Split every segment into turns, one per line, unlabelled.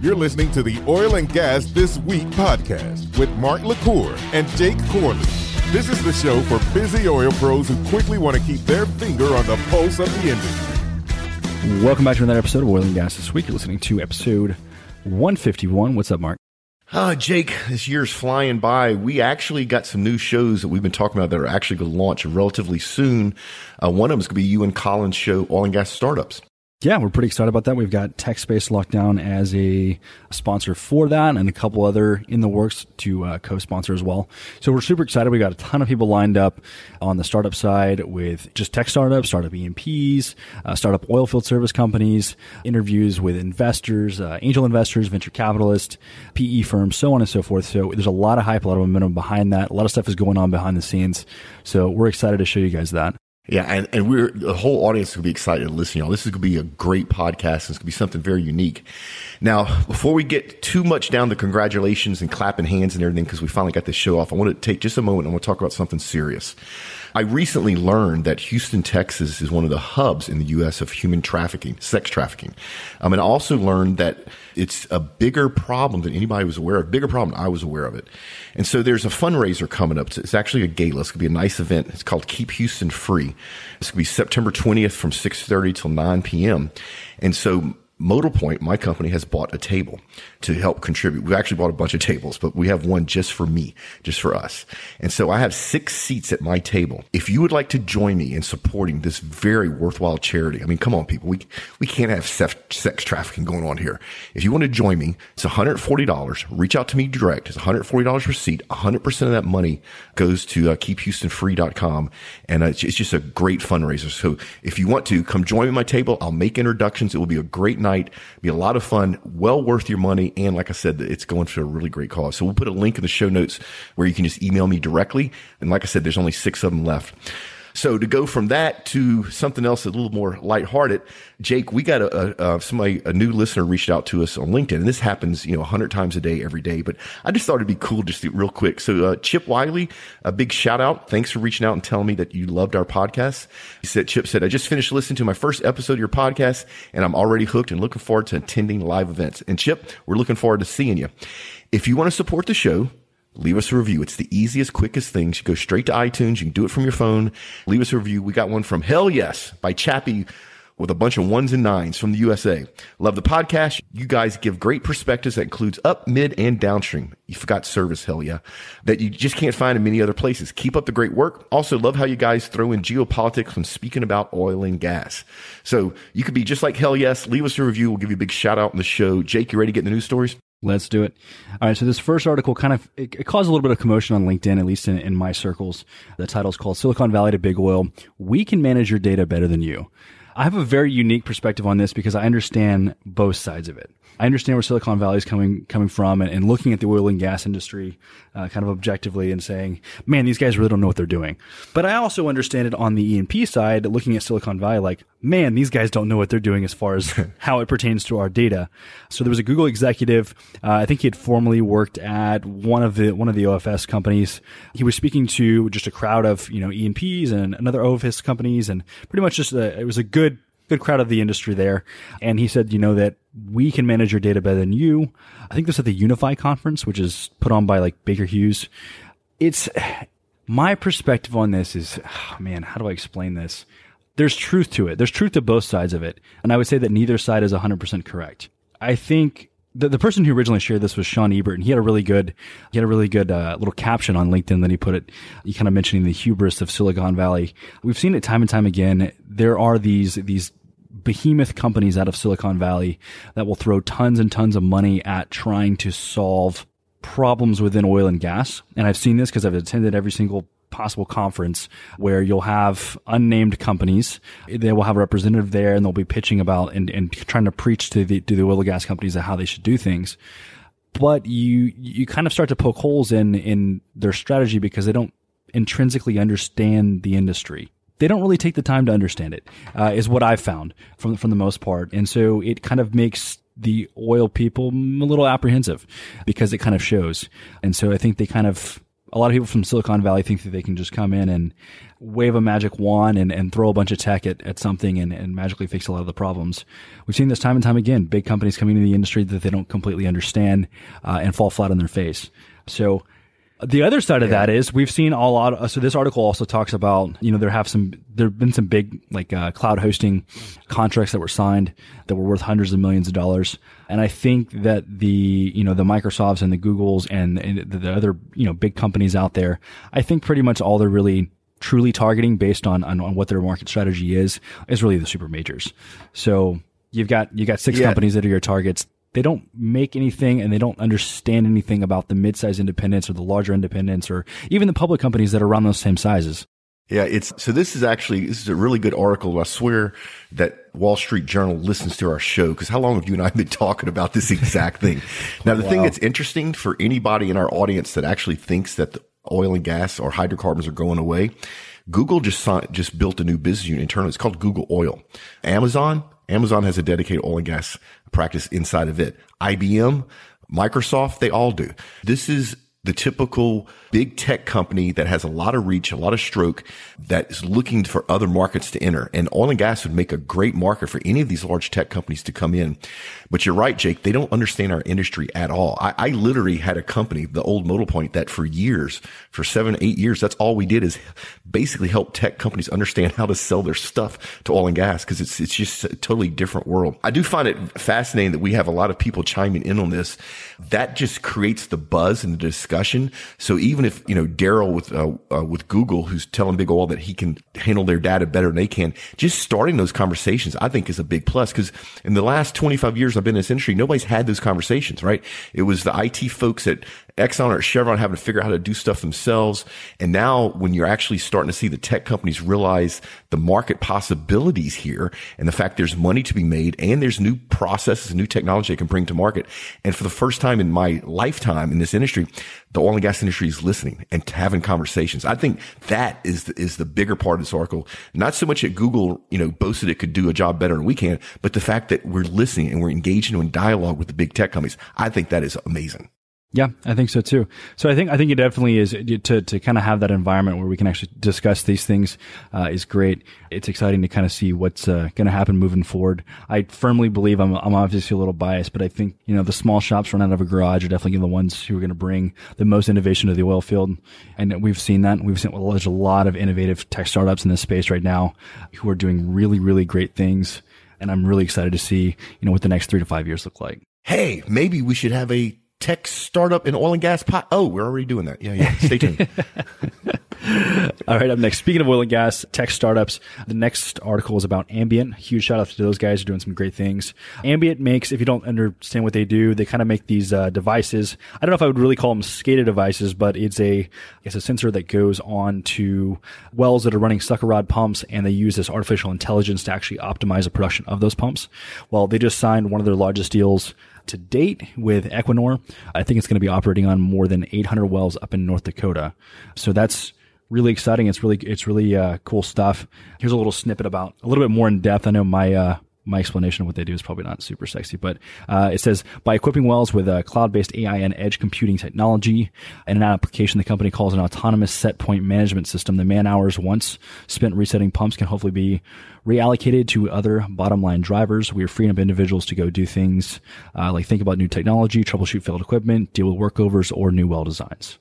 You're listening to the Oil and Gas This Week podcast with Mark LaCour and Jake Corley. This is the show for busy oil pros who quickly want to keep their finger on the pulse of the industry.
Welcome back to another episode of Oil and Gas This Week. You're listening to episode 151. What's up, Mark?
Uh, Jake, this year's flying by. We actually got some new shows that we've been talking about that are actually going to launch relatively soon. Uh, one of them is going to be you and Colin's show, Oil and Gas Startups.
Yeah, we're pretty excited about that. We've got TechSpace Lockdown as a sponsor for that and a couple other in the works to uh, co-sponsor as well. So we're super excited. We got a ton of people lined up on the startup side with just tech startups, startup E&Ps, uh, startup oilfield service companies, interviews with investors, uh, angel investors, venture capitalists, PE firms, so on and so forth. So there's a lot of hype, a lot of momentum behind that. A lot of stuff is going on behind the scenes. So we're excited to show you guys that.
Yeah, and, and we're the whole audience gonna be excited to listen, y'all. This is gonna be a great podcast. It's gonna be something very unique. Now, before we get too much down the congratulations and clapping hands and everything, because we finally got this show off, I want to take just a moment and I want to talk about something serious. I recently learned that Houston, Texas is one of the hubs in the U.S. of human trafficking, sex trafficking. Um, and I also learned that it's a bigger problem than anybody was aware of, bigger problem I was aware of it. And so there's a fundraiser coming up. It's actually a gala. It's going to be a nice event. It's called Keep Houston Free. It's going to be September 20th from 6.30 till 9 p.m. And so Modal Point, my company, has bought a table to help contribute. We've actually bought a bunch of tables, but we have one just for me, just for us. And so I have six seats at my table. If you would like to join me in supporting this very worthwhile charity, I mean, come on, people, we, we can't have sex, trafficking going on here. If you want to join me, it's $140. Reach out to me direct. It's $140 per seat. 100% of that money goes to uh, keephoustonfree.com. And uh, it's, it's just a great fundraiser. So if you want to come join me at my table, I'll make introductions. It will be a great night Be a lot of fun, well worth your money. And like I said, it's going to a really great cause. So we'll put a link in the show notes where you can just email me directly. And like I said, there's only six of them left. So to go from that to something else a little more lighthearted, Jake, we got a, a, somebody, a new listener reached out to us on LinkedIn, and this happens, you know, hundred times a day, every day. But I just thought it'd be cool, just to, real quick. So uh, Chip Wiley, a big shout out. Thanks for reaching out and telling me that you loved our podcast. He said, Chip said, I just finished listening to my first episode of your podcast, and I'm already hooked and looking forward to attending live events. And Chip, we're looking forward to seeing you. If you want to support the show, leave us a review. It's the easiest, quickest thing. You go straight to iTunes. You can do it from your phone. Leave us a review. We got one from Hell Yes by Chappie with a bunch of ones and nines from the USA. Love the podcast. You guys give great perspectives that includes up, mid, and downstream. You forgot service, hell yeah, that you just can't find in many other places. Keep up the great work. Also love how you guys throw in geopolitics when speaking about oil and gas. So you could be just like hell yes. Leave us a review. We'll give you a big shout out in the show. Jake, you ready to get the news stories?
Let's do it. All right. So this first article kind of it, it caused a little bit of commotion on LinkedIn, at least in, in my circles. The title is called "Silicon Valley to Big Oil: We can manage your data better than you." I have a very unique perspective on this because I understand both sides of it. I understand where Silicon Valley is coming coming from, and, and looking at the oil and gas industry, uh, kind of objectively, and saying, "Man, these guys really don't know what they're doing." But I also understand it on the E&P side, looking at Silicon Valley, like, "Man, these guys don't know what they're doing as far as how it pertains to our data." So there was a Google executive. Uh, I think he had formerly worked at one of the one of the OFS companies. He was speaking to just a crowd of you know E&Ps and another OFS companies, and pretty much just a, it was a good good crowd of the industry there. And he said, you know, that we can manage your data better than you. I think this at the Unify conference, which is put on by like Baker Hughes. It's my perspective on this is, oh man, how do I explain this? There's truth to it. There's truth to both sides of it. And I would say that neither side is 100% correct. I think the, the person who originally shared this was Sean Ebert, and he had a really good, he had a really good uh, little caption on LinkedIn that he put it. He kind of mentioning the hubris of Silicon Valley. We've seen it time and time again. There are these these behemoth companies out of Silicon Valley that will throw tons and tons of money at trying to solve problems within oil and gas. And I've seen this because I've attended every single possible conference where you'll have unnamed companies. They will have a representative there and they'll be pitching about and, and trying to preach to the, to the oil and gas companies how they should do things. But you, you kind of start to poke holes in, in their strategy because they don't intrinsically understand the industry they don't really take the time to understand it. Uh, is what I've found from from the most part, and so it kind of makes the oil people a little apprehensive because it kind of shows, and so I think they kind of a lot of people from Silicon Valley think that they can just come in and wave a magic wand and, and throw a bunch of tech at, at something and, and magically fix a lot of the problems. We've seen this time and time again. Big companies coming into the industry that they don't completely understand uh, and fall flat on their face. So the other side of that is we've seen a lot. Of, so this article also talks about you know there have some there have been some big like uh, cloud hosting contracts that were signed that were worth hundreds of millions of dollars, and I think that the you know the Microsofts and the Googles and, and the other you know big companies out there, I think pretty much all they're really truly targeting based on, on, on what their market strategy is is really the super majors. So you've got you got six yeah. companies that are your targets they don't make anything and they don't understand anything about the mid-sized independents or the larger independents or even the public companies that are around those same sizes.
Yeah, it's so this is actually this is a really good article. I swear that Wall Street Journal listens to our show because how long have you and I been talking about this exact thing? Now, the wow. thing that's interesting for anybody in our audience that actually thinks that the oil and gas or hydrocarbons are going away, Google just signed, just built a new business unit internally. It's called Google Oil. Amazon Amazon has a dedicated oil and gas practice inside of it. IBM, Microsoft, they all do. This is the typical big tech company that has a lot of reach, a lot of stroke that is looking for other markets to enter. And oil and gas would make a great market for any of these large tech companies to come in. But you're right, Jake. They don't understand our industry at all. I, I literally had a company, the old Modal Point, that for years, for seven, eight years, that's all we did is basically help tech companies understand how to sell their stuff to oil and gas because it's, it's just a totally different world. I do find it fascinating that we have a lot of people chiming in on this. That just creates the buzz and the discussion. So even if, you know, Daryl with, uh, uh, with Google, who's telling Big Oil that he can handle their data better than they can, just starting those conversations, I think is a big plus because in the last 25 years, I've been in this industry, nobody's had those conversations, right? It was the IT folks at Exxon or Chevron having to figure out how to do stuff themselves. And now when you're actually starting to see the tech companies realize the market possibilities here and the fact there's money to be made and there's new processes and new technology they can bring to market. And for the first time in my lifetime in this industry, the oil and gas industry is listening and having conversations. I think that is the, is the bigger part of this article. Not so much that Google, you know, boasted it could do a job better than we can, but the fact that we're listening and we're engaging in dialogue with the big tech companies. I think that is amazing.
Yeah, I think so too. So I think I think it definitely is to to kind of have that environment where we can actually discuss these things uh, is great. It's exciting to kind of see what's uh, going to happen moving forward. I firmly believe I'm I'm obviously a little biased, but I think you know the small shops run out of a garage are definitely the ones who are going to bring the most innovation to the oil field, and we've seen that. We've seen well, there's a lot of innovative tech startups in this space right now who are doing really really great things, and I'm really excited to see you know what the next three to five years look like.
Hey, maybe we should have a tech startup in oil and gas pot. Oh, we're already doing that. Yeah, yeah. Stay tuned.
All right, up next. Speaking of oil and gas tech startups, the next article is about Ambyint. Huge shout out to those guys who are doing some great things. Ambyint makes, if you don't understand what they do, they kind of make these uh, devices. I don't know if I would really call them SCADA devices, but it's a it's a sensor that goes on to wells that are running sucker rod pumps, and they use this artificial intelligence to actually optimize the production of those pumps. Well, they just signed one of their largest deals to date with Equinor. I think it's going to be operating on more than 800 wells up in North Dakota. So that's really exciting. It's really it's really uh, cool stuff. Here's a little snippet about a little bit more in depth. I know my uh, my explanation of what they do is probably not super sexy, but uh, it says by equipping wells with a cloud-based AI and edge computing technology and an application the company calls an autonomous set point management system, the man hours once spent resetting pumps can hopefully be reallocated to other bottom line drivers. We are freeing up individuals to go do things uh, like think about new technology, troubleshoot failed equipment, deal with workovers, or new well designs.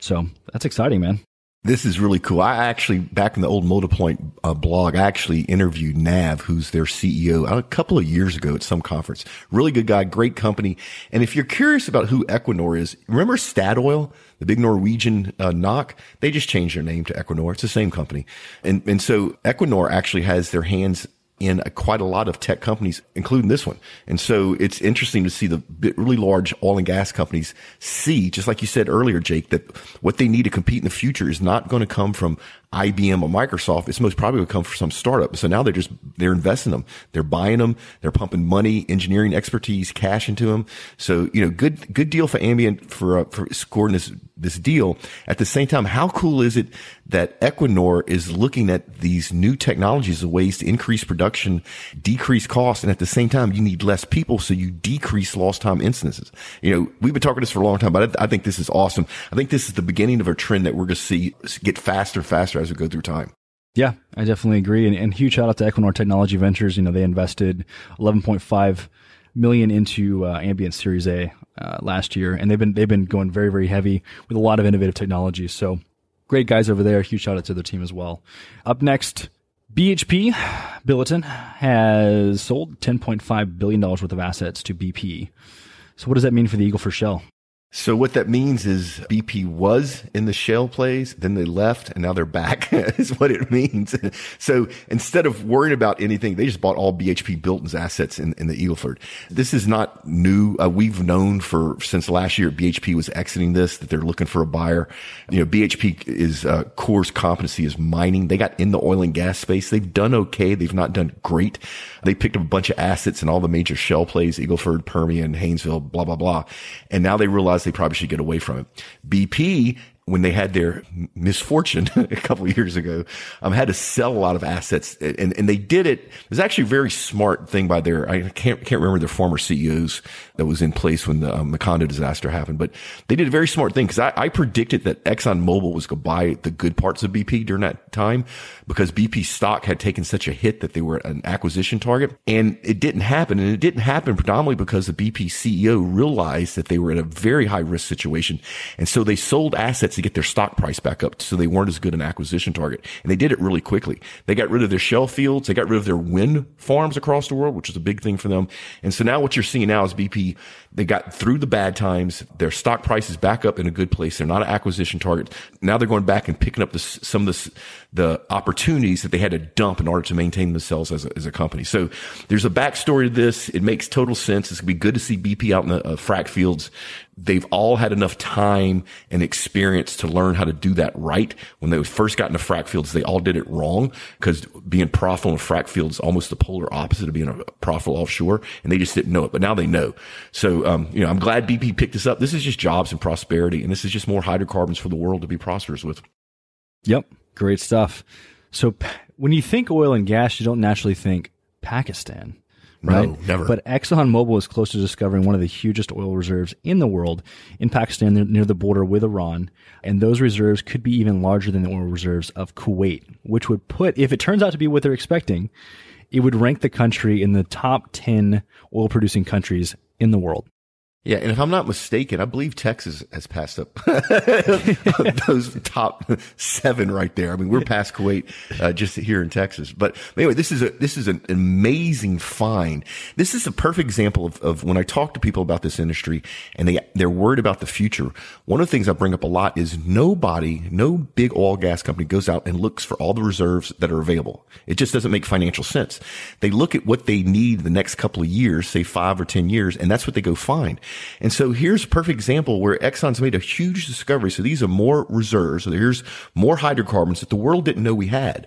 So that's exciting, man.
This is really cool. I actually, back in the old Modal Point uh, blog, I actually interviewed Nav, who's their CEO, a couple of years ago at some conference. Really good guy, great company. And if you're curious about who Equinor is, remember Statoil, the big Norwegian uh, NOC? They just changed their name to Equinor. It's the same company. And, and so Equinor actually has their hands in a, quite a lot of tech companies, including this one. And so it's interesting to see the really large oil and gas companies see, just like you said earlier, Jake, that what they need to compete in the future is not going to come from IBM or Microsoft. It's most probably going to come from some startup. So now they're just they're investing them. They're buying them. They're pumping money, engineering expertise, cash into them. So, you know, good, good deal for Ambyint for, uh, for scoring this, this deal. At the same time, how cool is it that Equinor is looking at these new technologies as ways to increase production, decrease costs, and at the same time, you need less people, so you decrease lost time instances. You know, we've been talking this for a long time, but I, I think this is awesome. I think this is the beginning of a trend that we're going to see get faster and faster as we go through time.
Yeah, I definitely agree. And, and huge shout out to Equinor Technology Ventures. You know, they invested 11.5 million into uh, Ambyint Series A uh, last year, and they've been they've been going very very heavy with a lot of innovative technology. So great guys over there. Huge shout out to their team as well. Up next, BHP Billiton has sold 10.5 billion dollars worth of assets to BP. So what does that mean for the Eagle Ford Shale?
So what that means is BP was in the shale plays, then they left, and now they're back. is what it means. so instead of worrying about anything, they just bought all BHP Billiton's assets in, in the Eagleford. This is not new. Uh, we've known for since last year BHP was exiting this that they're looking for a buyer. You know, BHP is uh, core's competency is mining. They got in the oil and gas space. They've done okay. They've not done great. They picked up a bunch of assets in all the major shale plays, Eagleford, Permian, Haynesville, blah blah blah, and now they realize they probably should get away from it. BP when they had their misfortune a couple years ago, um, had to sell a lot of assets, and and they did it. It was actually a very smart thing by their I can't can't remember their former CEOs that was in place when the um, Macondo disaster happened, but they did a very smart thing because I, I predicted that ExxonMobil was going to buy the good parts of BP during that time because BP stock had taken such a hit that they were an acquisition target, and it didn't happen, and it didn't happen predominantly because the BP CEO realized that they were in a very high risk situation, and so they sold assets to get their stock price back up so they weren't as good an acquisition target. And they did it really quickly. They got rid of their shell fields. They got rid of their wind farms across the world, which is a big thing for them. And so now what you're seeing now is BP, they got through the bad times. Their stock price is back up in a good place. They're not an acquisition target. Now they're going back and picking up the, some of the, the opportunities that they had to dump in order to maintain themselves as a, as a company. So there's a backstory to this. It makes total sense. It's going to be good to see BP out in the uh, frac fields they've all had enough time and experience to learn how to do that right. When they first got into frac fields, they all did it wrong because being profitable in frac fields is almost the polar opposite of being a profitable offshore, and they just didn't know it. But now they know. So, um, you know, I'm glad BP picked this up. This is just jobs and prosperity, and this is just more hydrocarbons for the world to be prosperous with.
Yep, great stuff. So, when you think oil and gas, you don't naturally think Pakistan right?
No, never.
But ExxonMobil is close to discovering one of the hugest oil reserves in the world in Pakistan near the border with Iran. And those reserves could be even larger than the oil reserves of Kuwait, which would put, if it turns out to be what they're expecting, it would rank the country in the top 10 oil producing countries in the world.
Yeah, and if I'm not mistaken, I believe Texas has passed up those top seven right there. I mean, we're past Kuwait uh, just here in Texas. But anyway, this is a this is an amazing find. This is a perfect example of, of when I talk to people about this industry and they they're worried about the future. One of the things I bring up a lot is nobody, no big oil gas company goes out and looks for all the reserves that are available. It just doesn't make financial sense. They look at what they need the next couple of years, say five or ten years, and that's what they go find. And so here's a perfect example where Exxon's made a huge discovery. So these are more reserves. So here's more hydrocarbons that the world didn't know we had.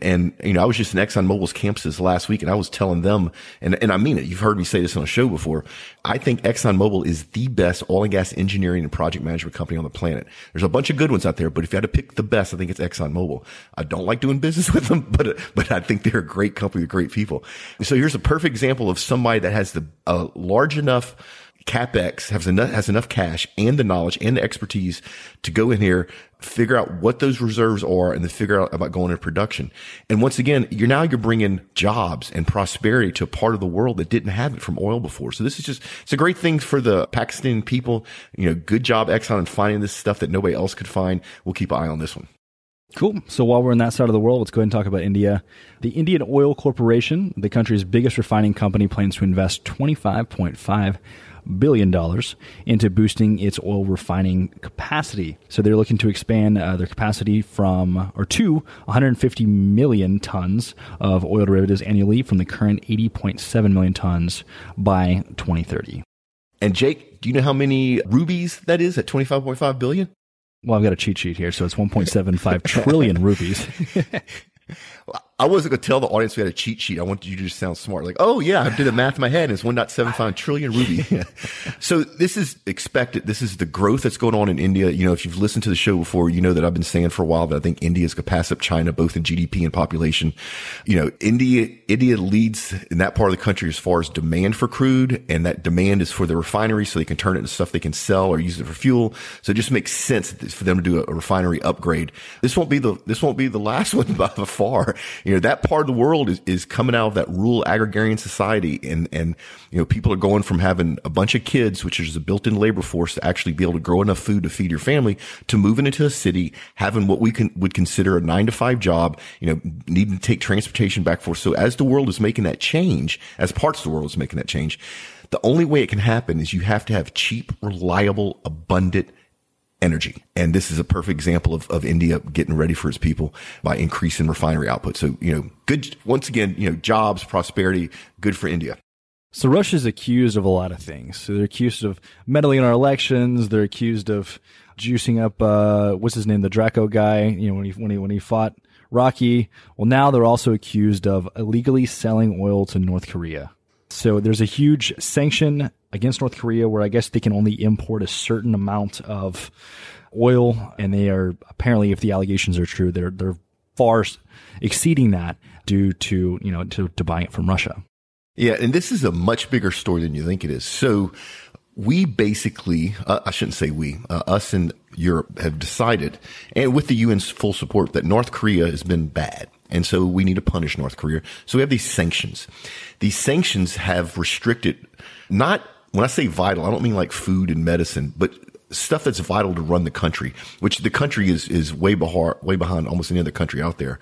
And, you know, I was just in ExxonMobil's campuses last week and I was telling them, and, and I mean it. You've heard me say this on a show before. I think ExxonMobil is the best oil and gas engineering and project management company on the planet. There's a bunch of good ones out there, but if you had to pick the best, I think it's ExxonMobil. I don't like doing business with them, but, but I think they're a great company with great people. So here's a perfect example of somebody that has the, a large enough, CapEx has enough, has enough cash and the knowledge and the expertise to go in here, figure out what those reserves are and then figure out about going into production. And once again, you're now you're bringing jobs and prosperity to a part of the world that didn't have it from oil before. So this is just, it's a great thing for the Pakistani people. You know, good job Exxon in finding this stuff that nobody else could find. We'll keep an eye on this one.
Cool. So while we're in that side of the world, let's go ahead and talk about India. The Indian Oil Corporation, the country's biggest refining company, plans to invest 25.5 billion dollars into boosting its oil refining capacity. So they're looking to expand uh, their capacity from or to 150 million tons of oil derivatives annually from the current 80.7 million tons by 2030.
And Jake, do you know how many rupees that is at 25.5 billion?
Well, I've got a cheat sheet here, so it's 1.75 trillion rupees.
I wasn't going to tell the audience we had a cheat sheet. I wanted you to just sound smart. Like, oh yeah, I did the math in my head. It's 1.75 trillion rupee. so this is expected. This is the growth that's going on in India. You know, if you've listened to the show before, you know that I've been saying for a while that I think India is going to pass up China both in GDP and population. You know, India, India leads in that part of the country as far as demand for crude and that demand is for the refinery so they can turn it into stuff they can sell or use it for fuel. So it just makes sense for them to do a refinery upgrade. This won't be the, this won't be the last one by far. You know, that part of the world is, is coming out of that rural agrarian society and, and, you know, people are going from having a bunch of kids, which is a built-in labor force to actually be able to grow enough food to feed your family to moving into a city, having what we can, would consider a nine to five job, you know, needing to take transportation back and forth. So as the world is making that change, as parts of the world is making that change, the only way it can happen is you have to have cheap, reliable, abundant energy. And this is a perfect example of, of India getting ready for its people by increasing refinery output. So, you know, good, once again, you know, jobs, prosperity, good for India.
So Russia's accused of a lot of things. So they're accused of meddling in our elections. They're accused of juicing up, uh, what's his name? The Drago guy, you know, when he, when he, when he fought Rocky. Well, now they're also accused of illegally selling oil to North Korea. So there's a huge sanction against North Korea where I guess they can only import a certain amount of oil and they are apparently if the allegations are true they're they're far exceeding that due to, you know, to, to buying it from Russia.
Yeah, and this is a much bigger story than you think it is. So we basically, uh, I shouldn't say we, uh, us in Europe have decided, and with the UN's full support, that North Korea has been bad. And so we need to punish North Korea. So we have these sanctions. These sanctions have restricted not, when I say vital, I don't mean like food and medicine, but stuff that's vital to run the country, which the country is, is way behind, way behind almost any other country out there.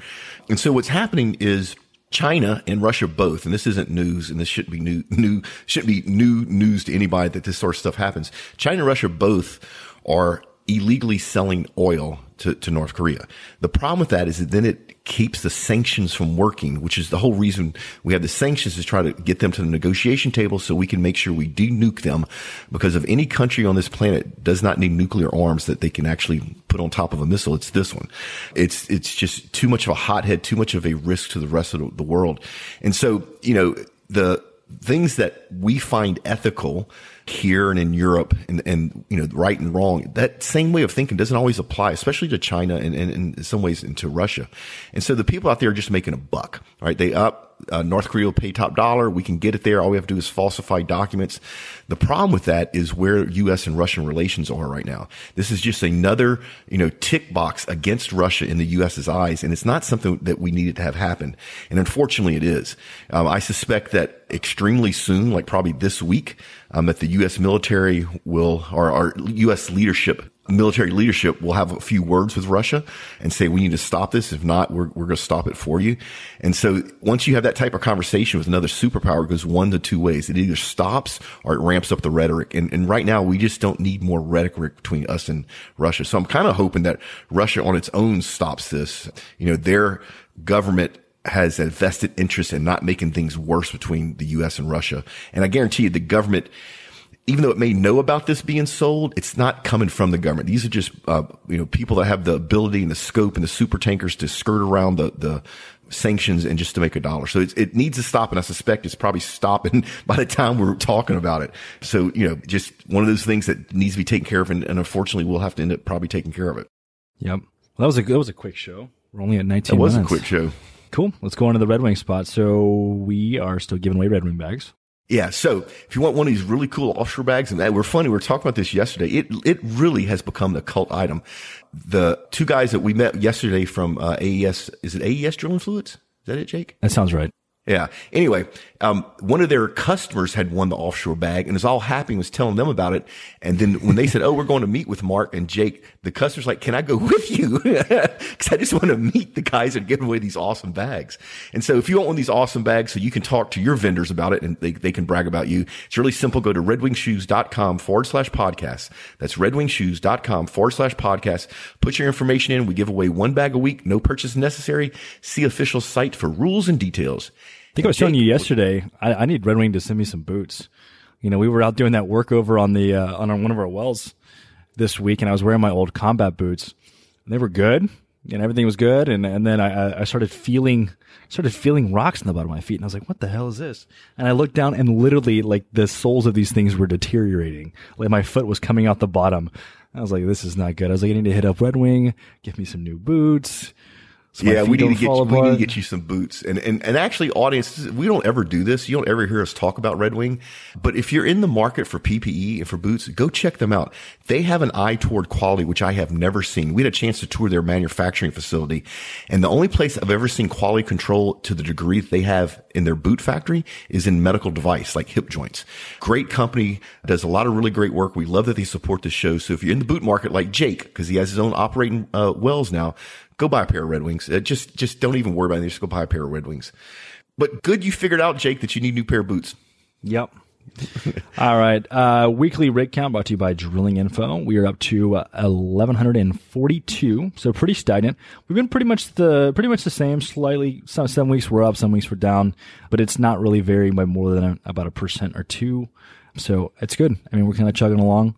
And so what's happening is China and Russia both, and this isn't news, and this shouldn't be new, new, shouldn't be new news to anybody that this sort of stuff happens. China and Russia both are illegally selling oil to, to North Korea. The problem with that is that then it keeps the sanctions from working, which is the whole reason we have the sanctions to try to get them to the negotiation table so we can make sure we denuke them. Because if any country on this planet does not need nuclear arms that they can actually put on top of a missile, it's this one. It's, it's just too much of a hothead, too much of a risk to the rest of the world. And so, you know, the things that we find ethical here and in Europe and, and, you know, right and wrong, that same way of thinking doesn't always apply, especially to China and, and, and in some ways into Russia. And so the people out there are just making a buck, right? They up, uh, North Korea will pay top dollar. We can get it there. All we have to do is falsify documents. The problem with that is where U.S. and Russian relations are right now. This is just another, you know, tick box against Russia in the U.S.'s eyes, and it's not something that we needed to have happen. And unfortunately, it is. Um, I suspect that extremely soon, like probably this week, um, that the U.S. military will, or our U.S. leadership military leadership will have a few words with Russia and say, we need to stop this. If not, we're, we're going to stop it for you. And so once you have that type of conversation with another superpower, it goes one to two ways. It either stops or it ramps up the rhetoric. And, and right now we just don't need more rhetoric between us and Russia. So I'm kind of hoping that Russia on its own stops this. You know, their government has a vested interest in not making things worse between the U.S. and Russia. And I guarantee you the government, even though it may know about this being sold, it's not coming from the government. These are just, uh, you know, people that have the ability and the scope and the super tankers to skirt around the, the sanctions and just to make a dollar. So it needs to stop. And I suspect it's probably stopping by the time we're talking about it. So, you know, just one of those things that needs to be taken care of. And, and unfortunately, we'll have to end up probably taking care of it.
Yep. Well, that was a, that was a quick show. We're only at 19
It was
minutes.
a quick show.
Cool. Let's go on to the Red Wing spot. So we are still giving away Red Wing bags.
Yeah. So if you want one of these really cool offshore bags, and we're funny, we were talking about this yesterday. It, it really has become the cult item. The two guys that we met yesterday from uh, AES, is it AES Drilling Fluids? Is that it, Jake?
That sounds right.
Yeah. Anyway, um, one of their customers had won the offshore bag and was all happy and was telling them about it. And then when they said, Oh, we're going to meet with Mark and Jake, the customer's like, can I go with you? Cause I just want to meet the guys that give away these awesome bags. And so if you want one of these awesome bags so you can talk to your vendors about it and they, they can brag about you, it's really simple. Go to redwingshoes.com forward slash podcast. That's redwingshoes.com forward slash podcast. Put your information in. We give away one bag a week. No purchase necessary. See official site for rules and details.
I think I was telling you yesterday. I, I, need Red Wing to send me some boots. You know, we were out doing that work over on the uh, on one of our wells this week, and I was wearing my old combat boots. They were good, and everything was good. And and then I I started feeling started feeling rocks in the bottom of my feet, and I was like, "What the hell is this?" And I looked down, and literally, like the soles of these things were deteriorating. Like my foot was coming out the bottom. I was like, "This is not good." I was like, "I need to hit up Red Wing, give me some new boots."
So yeah, we need to get you, we need to get you some boots. And and and actually, audience, we don't ever do this. You don't ever hear us talk about Red Wing. But if you're in the market for PPE and for boots, go check them out. They have an eye toward quality, which I have never seen. We had a chance to tour their manufacturing facility, and the only place I've ever seen quality control to the degree that they have in their boot factory is in medical device like hip joints. Great company does a lot of really great work. We love that they support the show. So if you're in the boot market like Jake, because he has his own operating uh, wells now go buy a pair of Red Wings. Uh, just, just don't even worry about it. Just go buy a pair of Red Wings. But good, you figured out, Jake, that you need a new pair of boots.
Yep. All right. Uh, weekly rig count brought to you by Drillinginfo. We are up to uh, 1142, so pretty stagnant. We've been pretty much the pretty much the same. Slightly, some some weeks we're up, some weeks we're down, but it's not really varying by more than a, about a percent or two. So it's good. I mean, we're kind of chugging along.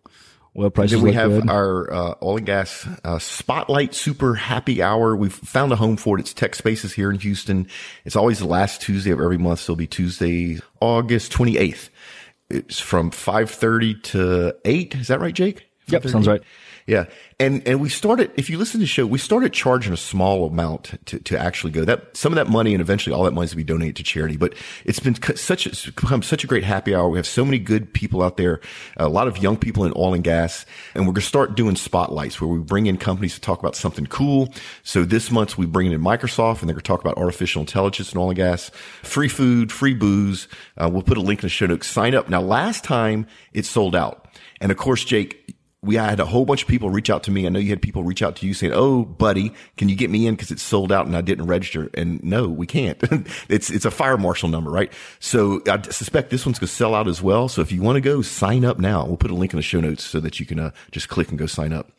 Oil prices.
we have
good.
our uh, oil and gas uh, spotlight super happy hour. We've found a home for it. It's Tech Spaces here in Houston. It's always the last Tuesday of every month. So it'll be Tuesday, August twenty eighth. It's from five thirty to eight. Is that right, Jake?
Yep, sounds right.
Yeah. And, and we started, if you listen to the show, we started charging a small amount to, to actually go that some of that money and eventually all that money is to be donated to charity. But it's been such, it's become such a great happy hour. We have so many good people out there, a lot of young people in oil and gas. And we're going to start doing spotlights where we bring in companies to talk about something cool. So this month we bring in Microsoft and they're going to talk about artificial intelligence and oil and gas, free food, free booze. Uh, we'll put a link in the show notes. Sign up. Now, last time it sold out. And of course, Jake, we had a whole bunch of people reach out to me. I know you had people reach out to you saying, "Oh, buddy, can you get me in because it's sold out and I didn't register?" And no, we can't. it's it's a fire marshal number, right? So I suspect this one's going to sell out as well. So if you want to go, sign up now. We'll put a link in the show notes so that you can uh, just click and go sign up.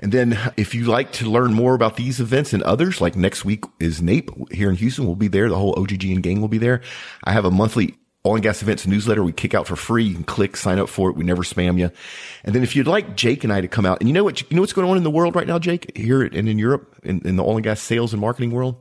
And then if you like to learn more about these events and others, like next week is NAPE here in Houston. We'll be there. The whole OGG and gang will be there. I have a monthly oil and gas events newsletter we kick out for free. You can click, sign up for it. We never spam you. And then if you'd like Jake and I to come out, and you know what, you know what's going on in the world right now, Jake, here and in Europe, in, in the oil and gas sales and marketing world?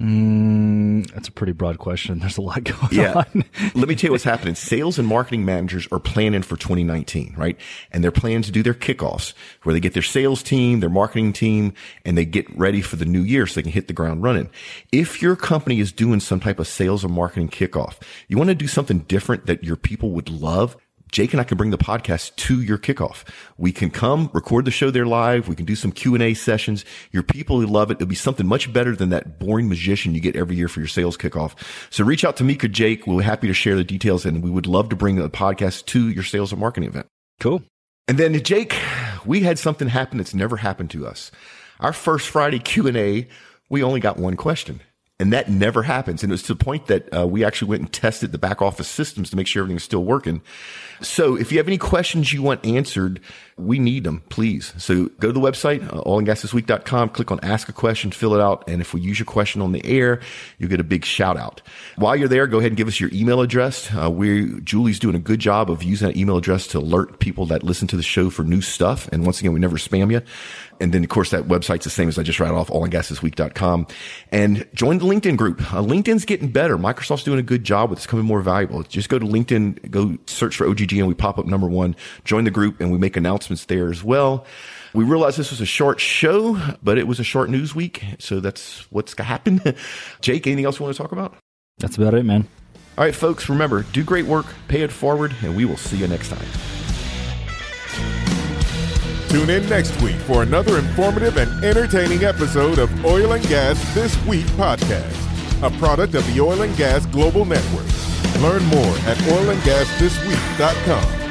Mm, that's a pretty broad question. There's a lot going
yeah.
on.
Let me tell you what's happening. Sales and marketing managers are planning for 2019, right? And they're planning to do their kickoffs where they get their sales team, their marketing team, and they get ready for the new year so they can hit the ground running. If your company is doing some type of sales or marketing kickoff, you want to do something different that your people would love, Jake and I can bring the podcast to your kickoff. We can come record the show there live. We can do some Q and A sessions. Your people will love it. It'll be something much better than that boring magician you get every year for your sales kickoff. So reach out to me or Jake. We'll be happy to share the details and we would love to bring the podcast to your sales and marketing event.
Cool.
And then Jake, we had something happen that's never happened to us. Our first Friday Q and A, we only got one question. And that never happens. And it was to the point that uh, we actually went and tested the back office systems to make sure everything's still working. So if you have any questions you want answered, we need them, please. So go to the website, uh, oilandgasthisweek.com, click on ask a question, fill it out. And if we use your question on the air, you'll get a big shout out. While you're there, go ahead and give us your email address. Uh, we Julie's doing a good job of using that email address to alert people that listen to the show for new stuff. And once again, we never spam you. And then, of course, that website's the same as I just read off, oilandgasthisweek.com. And join the LinkedIn group. Uh, LinkedIn's getting better. Microsoft's doing a good job with it. It's becoming more valuable. Just go to LinkedIn, go search for OGG and we pop up number one. Join the group and we make announcements there as well. We realized this was a short show, but it was a short news week. So that's what's happened. Jake, anything else you want to talk about?
That's about it, man.
All right, folks, remember, do great work, pay it forward, and we will see you next time.
Tune in next week for another informative and entertaining episode of Oil and Gas This Week podcast, a product of the Oil and Gas Global Network. Learn more at oilandgasthisweek.com.